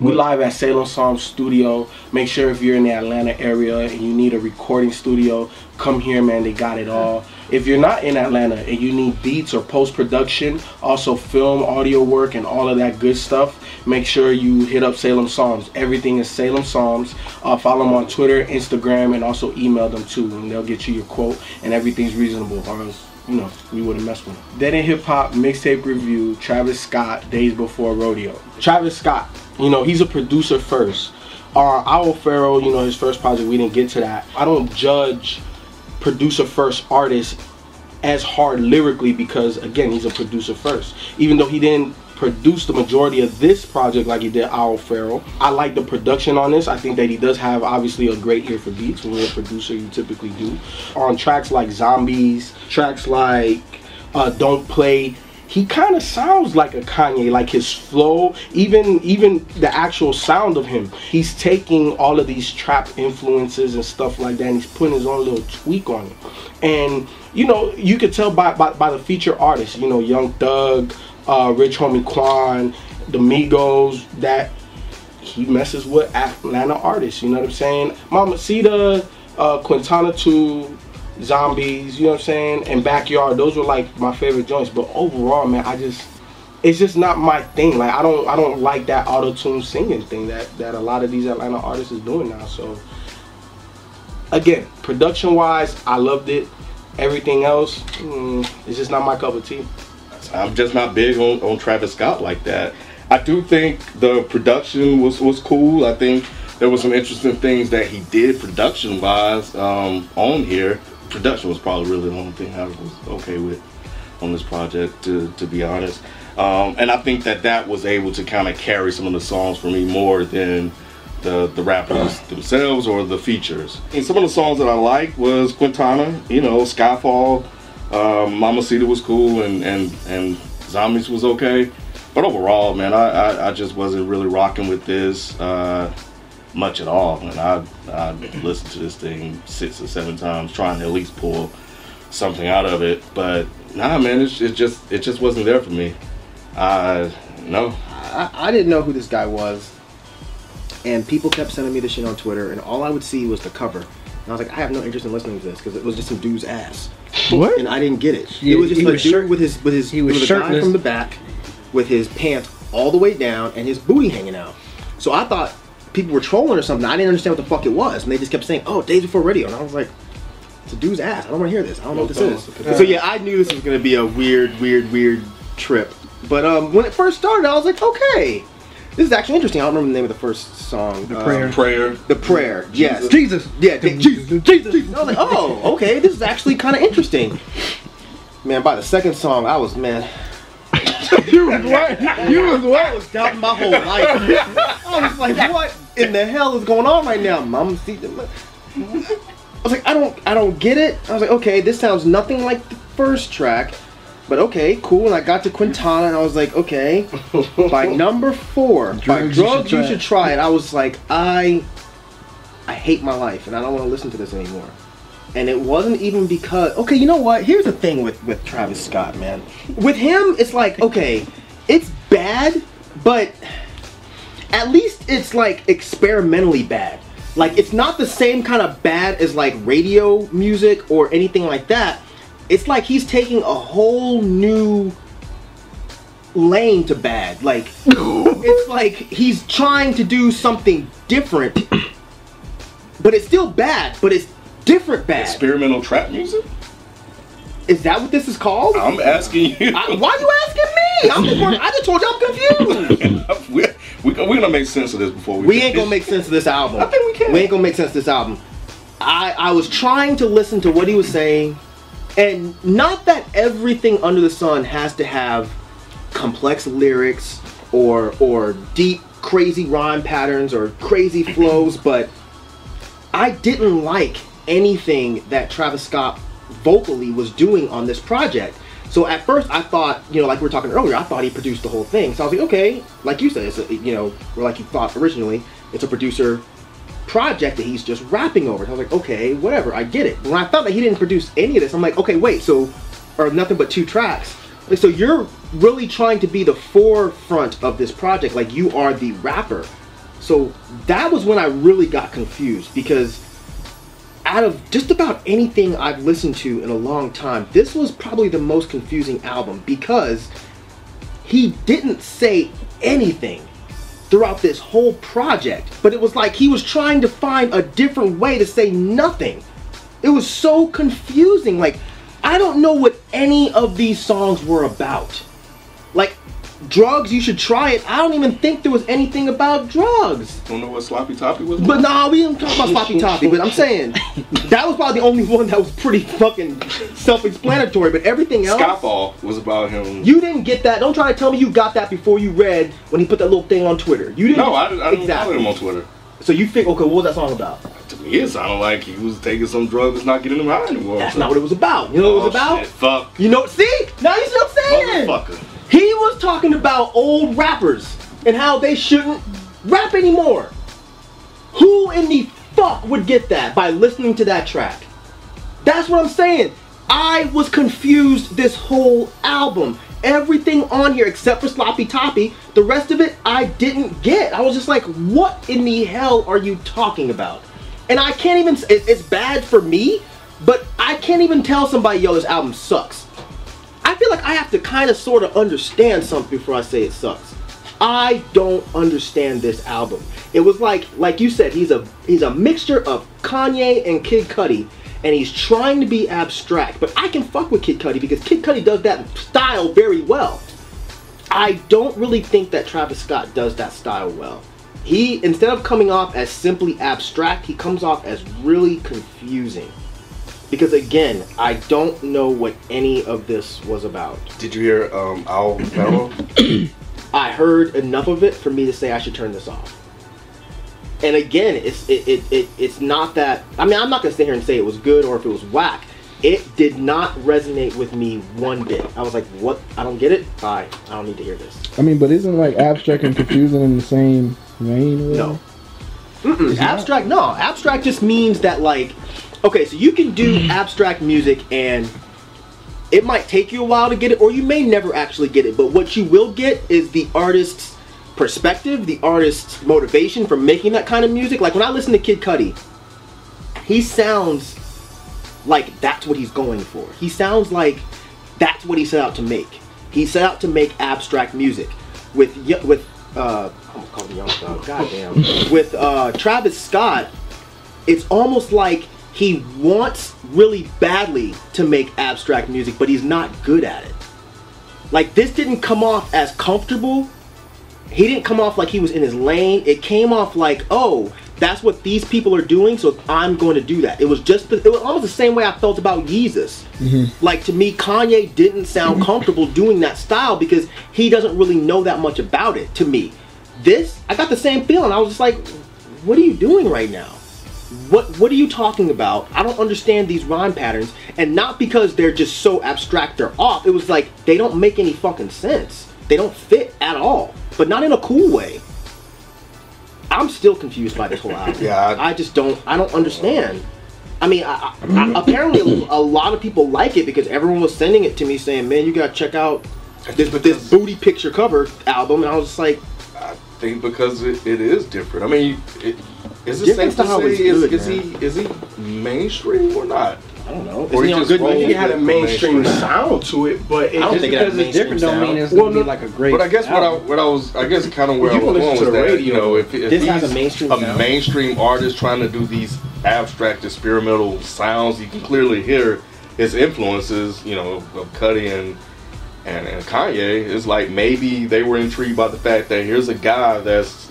We live at Salem Psalms Studio. Make sure if you're in the Atlanta area and you need a recording studio, come here, man. They got it all. If you're not in Atlanta and you need beats or post production, also film, audio work, and all of that good stuff, make sure you hit up Salem Psalms. Everything is Salem Psalms. Uh, follow them on Twitter, Instagram, and also email them too, and they'll get you your quote. And everything's reasonable, or else you know we wouldn't mess with them. Dead in Hip Hop mixtape review. Travis Scott, Days Before Rodeo. Travis Scott, you know he's a producer first. Our Owl Pharaoh, you know his first project, we didn't get to that. I don't judge producer first artist as hard lyrically because again he's a producer first even though he didn't produce the majority of this project like he did Owl Pharaoh. I like the production on this. I think that he does have obviously a great ear for beats. When you're a producer, you typically do. On tracks like Zombies, tracks like uh, Don't Play, he kind of sounds like a Kanye, like his flow, even even the actual sound of him. He's taking all of these trap influences and stuff like that, and he's putting his own little tweak on it. And you know, you could tell by by, by the feature artists, you know, Young Thug, uh, Rich Homie Quan, the Migos, that he messes with Atlanta artists. You know what I'm saying? Mama Mamacita, uh, Quintana 2, Zombies, you know what I'm saying? And Backyard, those were like my favorite joints. But overall, man, I just it's just not my thing. Like I don't I don't like that auto tune singing thing that that a lot of these Atlanta artists is doing now. So again, production wise, I loved it. Everything else, mm, it's just not my cup of tea. I'm just not big on, on Travis Scott like that. I do think the production was, was cool. I think there was some interesting things that he did production wise um, on here. Production was probably really the only thing I was okay with on this project, to, to be honest. Um, and I think that that was able to kind of carry some of the songs for me more than the, the rappers themselves or the features. And some of the songs that I liked was Quintana, you know, Skyfall, um, Mamacita was cool and, and, and Zombies was okay. But overall, man, I, I, I just wasn't really rocking with this uh, much at all. And I, I listened to this thing six or seven times trying to at least pull something out of it. But nah, man, it, it just it just wasn't there for me. Uh, no. I, I didn't know who this guy was. And people kept sending me this shit on Twitter, and all I would see was the cover. And I was like, I have no interest in listening to this because it was just some dude's ass. What? And I didn't get it. He- it was just a was dude shirt- with his with his he was with a guy from the back with his pants all the way down and his booty hanging out. So I thought people were trolling or something. I didn't understand what the fuck it was, and they just kept saying, "Oh, Days Before Rodeo," and I was like. It's a dude's ass. I don't want to hear this. I don't know what this is. So yeah, I knew this was gonna be a weird, weird, weird trip. But um, when it first started, I was like, okay, this is actually interesting. I don't remember the name of the first song. The Um, prayer. Prayer. the prayer. Yes. Jesus. Yeah, they- Jesus, Jesus, Jesus. I was like, oh, okay, this is actually kind of interesting. Man, by the second song, I was man, you was what? You was what? I was doubting my whole life. I was like, what in the hell is going on right now, Mom? See, I was like, I don't, I don't get it. I was like, okay, this sounds nothing like the first track, but okay, cool. And I got to Quintana, and I was like, okay. By number four, by Drugs You Should you Try should try it. I was like, I, I hate my life, and I don't want to listen to this anymore. And it wasn't even because okay, you know what? Here's the thing with with Travis Scott, man. With him, it's like okay, it's bad, but at least it's like experimentally bad. Like it's not the same kind of bad as like radio music or anything like that. It's like he's taking a whole new lane to bad. Like it's like he's trying to do something different, but it's still bad. But it's different bad. Experimental trap music? Is that what this is called? I'm asking you. I, why are you asking me? I'm just, I just told you I'm confused. we, we, we're gonna make sense of this before we. We ain't gonna make sense of this album. I think we can. We ain't gonna make sense of this album. I I was trying to listen to what he was saying, and not that everything under the sun has to have complex lyrics or or deep crazy rhyme patterns or crazy flows, but I didn't like anything that Travis Scott vocally was doing on this project. So at first I thought, you know, like we were talking earlier, I thought he produced the whole thing. So I was like, okay, like you said, it's a, you know, or like you thought originally, it's a producer project that he's just rapping over. So I was like, okay, whatever, I get it. When I thought that he didn't produce any of this, I'm like, okay, wait, so or nothing but two tracks. Like, so you're really trying to be the forefront of this project, like you are the rapper. So that was when I really got confused because out of just about anything I've listened to in a long time, this was probably the most confusing album because he didn't say anything throughout this whole project. But it was like he was trying to find a different way to say nothing. It was so confusing. Like, I don't know what any of these songs were about. Drugs, you should try it. I don't even think there was anything about drugs. Don't know what sloppy toppy was. But nah, we didn't talk about Sloppy Toppy. But I'm saying that was probably the only one that was pretty fucking self-explanatory. But everything else, Skyfall was about him. you didn't get that. Don't try to tell me you got that before you read when he put that little thing on Twitter. You didn't. no, I, didn't- I didn't exactly. him on Twitter. So you think, okay, what was that song about? To me, it sounded like he was taking some drugs that's not getting him high anymore. That's not what it was about. You know what it was Oh, about? shit. Fuck. You know, see? Now you see what I'm saying? Motherfucker. He was talking about old rappers and how they shouldn't rap anymore. Who in the fuck would get that by listening to that track? That's what I'm saying. I was confused this whole album. Everything on here except for Sloppy Toppy, the rest of it I didn't get. I was just like, what in the hell are you talking about? And I can't even, it's bad for me, but I can't even tell somebody, yo, this album sucks. I feel like I have to kind of sort of understand something before I say it sucks. I don't understand this album. It was like, like you said, he's a he's a mixture of Kanye and Kid Cudi, and he's trying to be abstract. But I can fuck with Kid Cudi because Kid Cudi does that style very well. I don't really think that Travis Scott does that style well. He instead of coming off as simply abstract, he comes off as really confusing. Because again, I don't know what any of this was about. Did you hear um, Al Mello? I heard enough of it for me to say I should turn this off. And again, it's it, it, it it's not that I mean I'm not gonna sit here and say it was good or if it was whack. It did not resonate with me one bit. I was like, what? I don't get it. Bye. I don't need to hear this. I mean, but isn't like abstract and confusing in the same vein? really? No. Mm-mm. Abstract, no. Abstract just means that, like, okay, so you can do abstract music and it might take you a while to get it, or you may never actually get it. But what you will get is the artist's perspective, the artist's motivation for making that kind of music. Like, when I listen to Kid Cudi, he sounds like that's what he's going for. He sounds like that's what he set out to make. He set out to make abstract music with with uh I'm gonna call him Young Thug. Goddamn. with uh Travis Scott, it's almost like he wants really badly to make abstract music, but he's not good at it. Like this didn't come off as comfortable. He didn't come off like he was in his lane. It came off like, oh, that's what these people are doing, so I'm going to do that. It was just, the, it was almost the same way I felt about Yeezus. Mm-hmm. Like to me, Kanye didn't sound comfortable doing that style because he doesn't really know that much about it. To me, this I got the same feeling. I was just like, what are you doing right now? What what are you talking about? I don't understand these rhyme patterns, and not because they're just so abstract they're off. It was like they don't make any fucking sense. They don't fit at all, but not in a cool way. I'm still confused by this whole album. Yeah, I- I, just don't. I don't understand. I mean, I, I, I- apparently a lot of people like it because everyone was sending it to me saying, "Man, you gotta check out this this booty picture cover album," and I was just like, I think because it, it is different. I mean, it, is it Different safe to say is is, good, is he is he mainstream or not? I don't know. Or he he good rolled I think music? it had a mainstream sound to it, but it I don't just think it because had it's mainstream different sound. don't mean it's it's well, gonna be no, like a great. But I guess what I what I was I guess kind of where You I was going to was the that radio. you know if, if This he's has a mainstream a sound. mainstream artist trying to do these abstract experimental sounds, you can clearly hear his influences. You know of Cudi and and, and Kanye. is like maybe they were intrigued by the fact that here's a guy that's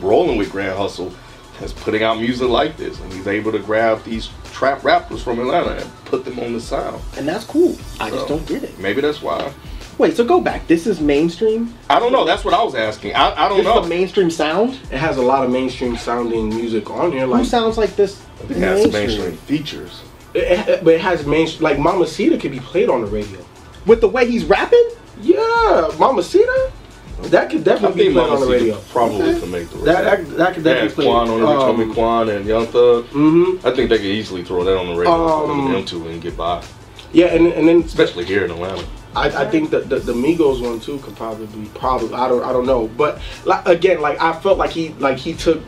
rolling with Grand Hustle, that's putting out music like this, and he's able to grab these trap rappers from Atlanta and put them on the sound. and that's cool. I just don't get it. Maybe that's why. Wait, so go back. This is mainstream. I don't know. That's what I was asking. I, I don't This know. is a mainstream sound. it has a lot of mainstream sounding music on here. Who Like, sounds like this? It has mainstream? mainstream features. it, it- but it has mainstream. Like Mamacita could be played on the radio. With the way he's rapping? Yeah, Mamacita, that could I definitely be think played on the radio. Cita probably Okay. can make the That radio. that, that could They definitely had play. Quan on it, Rich Homie Quan and Young Thug. Mm-hmm. I think they could easily throw that on the radio Um, for them to and get by, Yeah, and and then especially here in Atlanta. I, I think that the, the Migos one too could probably probably I don't I don't know, but like, again, like I felt like he like he took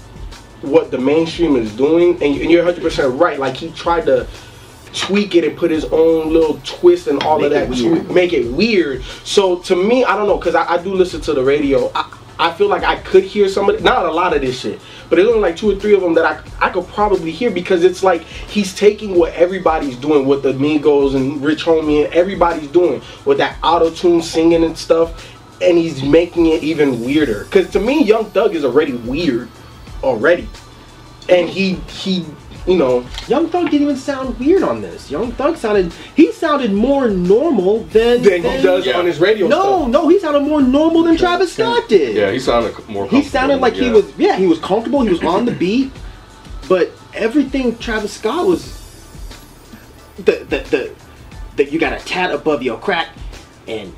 what the mainstream is doing, and, and you're 100 percent right. Like he tried to tweak it and put his own little twist and all Make of that to make it weird. So to me, I don't know because I, I do listen to the radio. I, I feel like I could hear some of it, not a lot of this shit, but there's only like two or three of them that I I could probably hear because it's like he's taking what everybody's doing, what the Migos and Rich Homie and everybody's doing with that auto tune singing and stuff, and he's making it even weirder. Because to me, Young Thug is already weird already, and he he you know Young Thug didn't even sound weird on this. Young Thug sounded he sounded more normal than than he does Yeah. on his radio No, stuff. no, he sounded more normal than Travis Scott did. Yeah, he sounded more. He sounded like he was yeah, he was comfortable, he was on the beat, but everything Travis Scott was the the the, the you got a tat above your crack and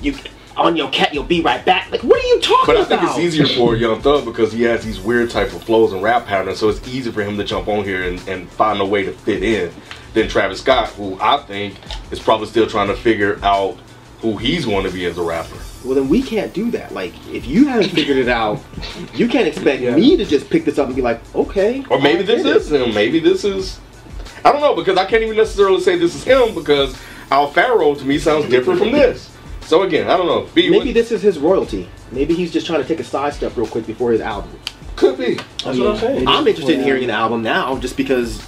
you on your cat you'll be right back. Like what are you talking about? But I about? think it's easier for Young Thug because he has these weird type of flows and rap patterns, so it's easy for him to jump on here and, and find a way to fit in than Travis Scott, who I think is probably still trying to figure out who he's going to be as a rapper. Well then we can't do that. Like if you haven't figured it out, you can't expect Yeah. me to just pick this up and be like, okay. Or maybe this it. is him. Maybe this is. I don't know because I can't even necessarily say this is him because Owl Pharaoh to me sounds different from this. So again, I don't know. B, Maybe this is his royalty. Maybe he's just trying to take a sidestep real quick before his album. could be. That's what I'm saying. I'm interested in hearing the album now, just because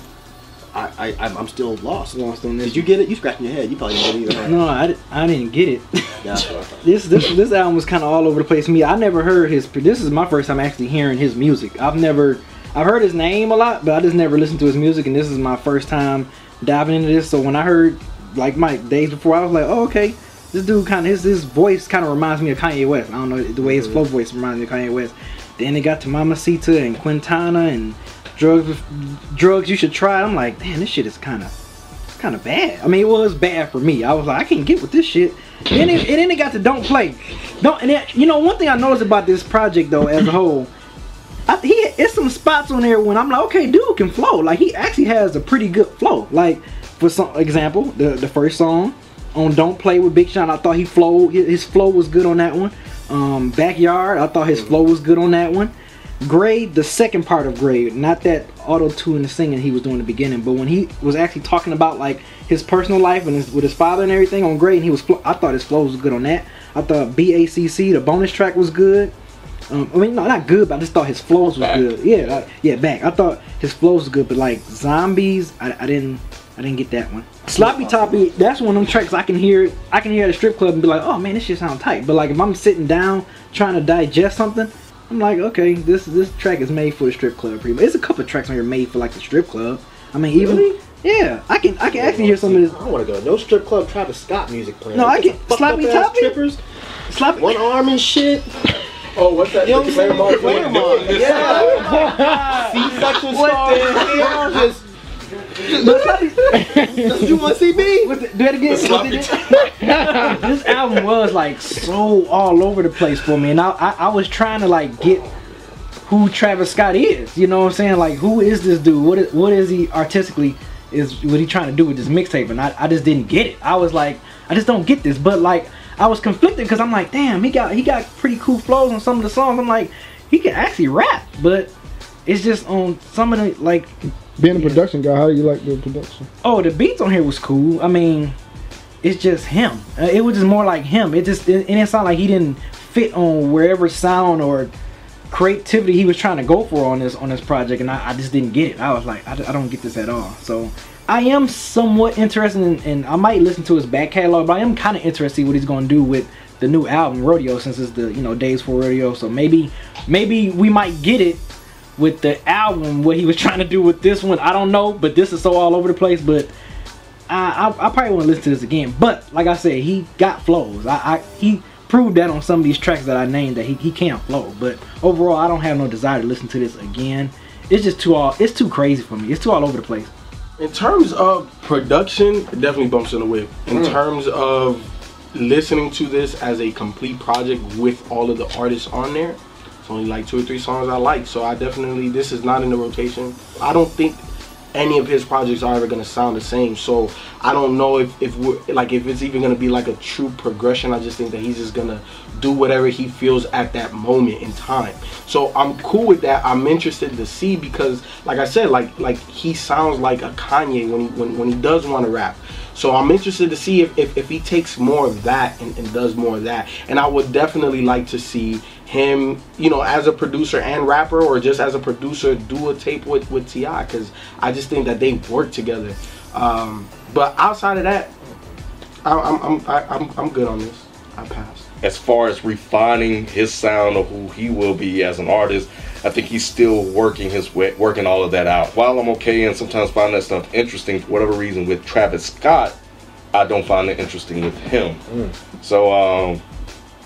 I, I I'm, I'm still lost. Lost on this. Did you get it? You scratching your head. You probably didn't get it either. No, I, I didn't get it. Yeah, that's what I thought. this this this album was kind of all over the place. to Me, I never heard his. This is my first time actually hearing his music. I've never, I've heard his name a lot, but I just never listened to his music. And this is my first time diving into this. So when I heard, like Mike days before, I was like, oh okay, this dude kind of his his voice kind of reminds me of Kanye West. I don't know the way his mm-hmm. flow voice reminds me of Kanye West. Then it got to Mamacita and Quintana and drugs drugs you should try. I'm like, damn, this shit is kind of kind of bad. I mean, it was bad for me. I was like, I can't get with this shit. then it, and then it got to don't play, don't. And then, you know, one thing I noticed about this project though, as a whole, I, he it's some spots on there when I'm like, okay, dude can flow. Like he actually has a pretty good flow. Like for some example, the the first song on Don't Play with Big Sean, I thought he flowed. His, flow was good on that one. Um, Backyard, I thought his flow was good on that one. Grade, the second part of Grade, not that auto tune and singing he was doing in the beginning, but when he was actually talking about like his personal life and his, with his father and everything on Grade, and he was, I thought his flow was good on that. I thought BACC, the bonus track was good. Um, I mean, no, not good, but I just thought his flows was Back. good. Yeah, like, yeah, back. I thought his flows was good, but like zombies, I, I didn't, I didn't get that one. Sloppy Toppy, that's one of them tracks I can hear. I can hear at a strip club and be like, oh man, this shit sound tight. But like if I'm sitting down trying to digest something, I'm like, okay, this this track is made for the strip club. Pretty much. There's a couple of tracks on here made for like the strip club. I mean, even Really? yeah, I can I can actually hear some of this. I want to go. No strip club Travis Scott music playing. No, I Get can- the fucked Sloppy Toppy? strippers, Sloppy. one arm and shit. Oh, what's that? You know The what I'm saying? Clermont Clermont, Clermont. Yeah. C-section stars. Just, Sloppy- you want to see me? Do it again. This album was like so all over the place for me, and I, I I was trying to like get who Travis Scott is. You know what I'm saying? Like who is this dude? What is what is he artistically? Is what he trying to do with this mixtape? And I, I just didn't get it. I was like, I just don't get this. But like I was conflicted because I'm like, damn, he got he got pretty cool flows on some of the songs. I'm like, he can actually rap, but it's just on some of the like Being a production guy, how do you like the production? Oh, the beats on here was cool. I mean, it's just him. Uh, it was just more like him. It just it, and it sounded like he didn't fit on wherever sound or creativity he was trying to go for on this on this project, and I, I just didn't get it. I was like, I, I don't get this at all. So I am somewhat interested in, and I might listen to his back catalog, but I am kind of interested in what he's going to do with the new album Rodeo, since it's the you know Days for Rodeo. So maybe maybe we might get it with the album what he was trying to do with this one. I don't know but this is so all over the place but i i, I probably want to listen to this again. But like i said he got flows. I, I he proved that on some of these tracks that i named that he, he can't flow. But overall i don't have no desire to listen to this again. It's just too all it's too crazy for me. It's too all over the place. In terms of production, it definitely bumps in the whip. In mm. terms of listening to this as a complete project with all of the artists on there, it's only like two or three songs I like. So I definitely this is not in the rotation. I don't think any of his projects are ever gonna sound the same. So I don't know if if we're like if it's even gonna be like a true progression. I just think that he's just gonna do whatever he feels at that moment in time. So I'm cool with that. I'm interested to see because, like I said, like like he sounds like a Kanye when he when, when he does want to rap. So I'm interested to see if, if, if he takes more of that and, and does more of that. And I would definitely like to see him, you know, as a producer and rapper, or just as a producer, do a tape with with T.I., because I just think that they work together. Um, but outside of that, I, I'm I'm I, I'm I'm good on this. I passed. as far as refining his sound of who he will be as an artist, I think he's still working his way, working all of that out. While I'm okay and sometimes find that stuff interesting for whatever reason with Travis Scott, I don't find it interesting with him. So, um,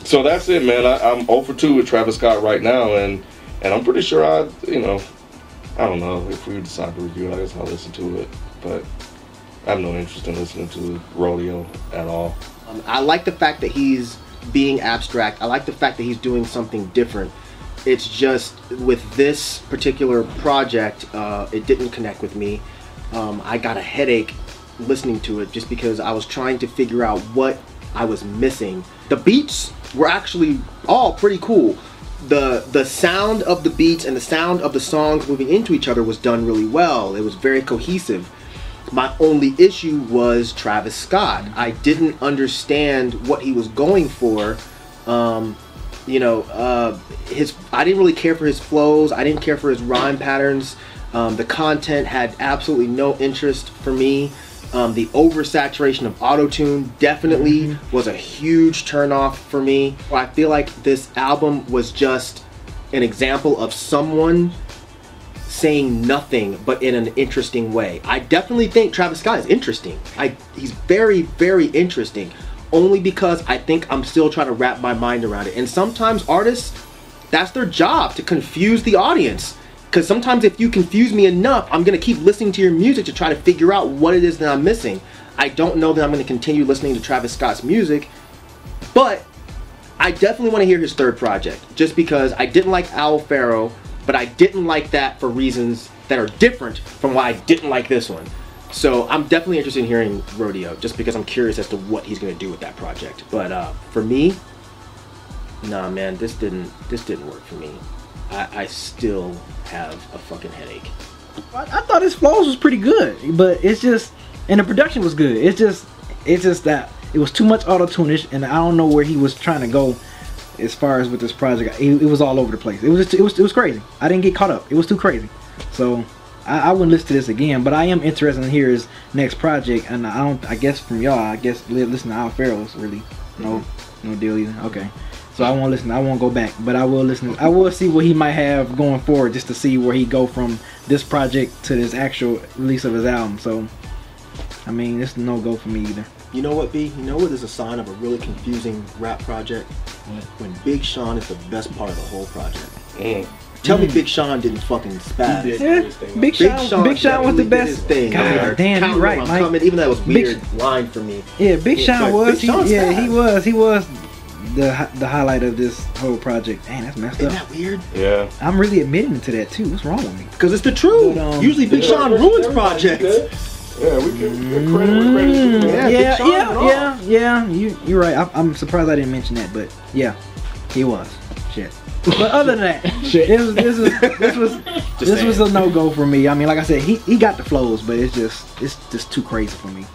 so that's it, man. I, I'm 0 for 2 with Travis Scott right now, and and I'm pretty sure I, you know, I don't know if we decide to review it. I guess I'll listen to it, but I have no interest in listening to Rodeo at all. Um, I like the fact that he's being abstract. I like the fact that he's doing something different. It's just with this particular project, uh, it didn't connect with me. Um, I got a headache listening to it just because I was trying to figure out what I was missing. The beats were actually all pretty cool. The the sound of the beats and the sound of the songs moving into each other was done really well. It was very cohesive. My only issue was Travis Scott. I didn't understand what he was going for. Um, you know, uh, his I didn't really care for his flows. I didn't care for his rhyme patterns. Um, the content had absolutely no interest for me. Um, the oversaturation of autotune definitely was a huge turnoff for me. I feel like this album was just an example of someone saying nothing but in an interesting way. I definitely think Travis Scott is interesting. I he's very very interesting only because I think I'm still trying to wrap my mind around it. And sometimes artists that's their job to confuse the audience. Cuz sometimes if you confuse me enough, I'm going to keep listening to your music to try to figure out what it is that I'm missing. I don't know that I'm going to continue listening to Travis Scott's music, but I definitely want to hear his third project just because I didn't like Owl Pharaoh, but I didn't like that for reasons that are different from why I didn't like this one. So I'm definitely interested in hearing Rodeo just because I'm curious as to what he's going to do with that project. But uh, for me, nah, man, this didn't this didn't work for me. I, I still have a fucking headache. I, I thought his flows was pretty good, but it's just and the production was good. It's just it's just that it was too much auto tunish, and I don't know where he was trying to go as far as with this project. It, it was all over the place. It was just, it was it was crazy. I didn't get caught up. It was too crazy. So I, I wouldn't listen to this again. But I am interested in hear his next project, and I don't. I guess from y'all, I guess li- listen to Owl Pharaoh is really no mm-hmm. no deal either. Okay. So I won't listen. I won't go back, but I will listen. I will see what he might have going forward, just to see where he go from this project to this actual release of his album. So, I mean, it's no go for me either. You know what, B? You know what is a sign of a really confusing rap project? When Big Sean is the best part of the whole project. Mm. Tell me Big Sean didn't fucking spaz. He did. Yeah, his thing. Big Sean. Big Sean was the definitely did his best. Thing. God man. damn, you're right, I'm Mike. coming, even though that was Big weird line for me. Yeah, Big Yeah, Sean but was. Big he, yeah, he was. He was the the highlight of this whole project. Dang, that's messed Isn't up. that weird? Yeah. I'm really admitting to that too. What's wrong with me? Because it's the truth. But, um, Usually Big Yeah. Sean ruins projects. Yeah, we can get credit credit. Yeah, yeah, yeah, yeah, yeah, You, you're right. I, I'm surprised I didn't mention that, but yeah, he was. Shit. But other than that, Shit. This was this was this was this was a no go for me. I mean, like I said, he he got the flows, but it's just it's just too crazy for me.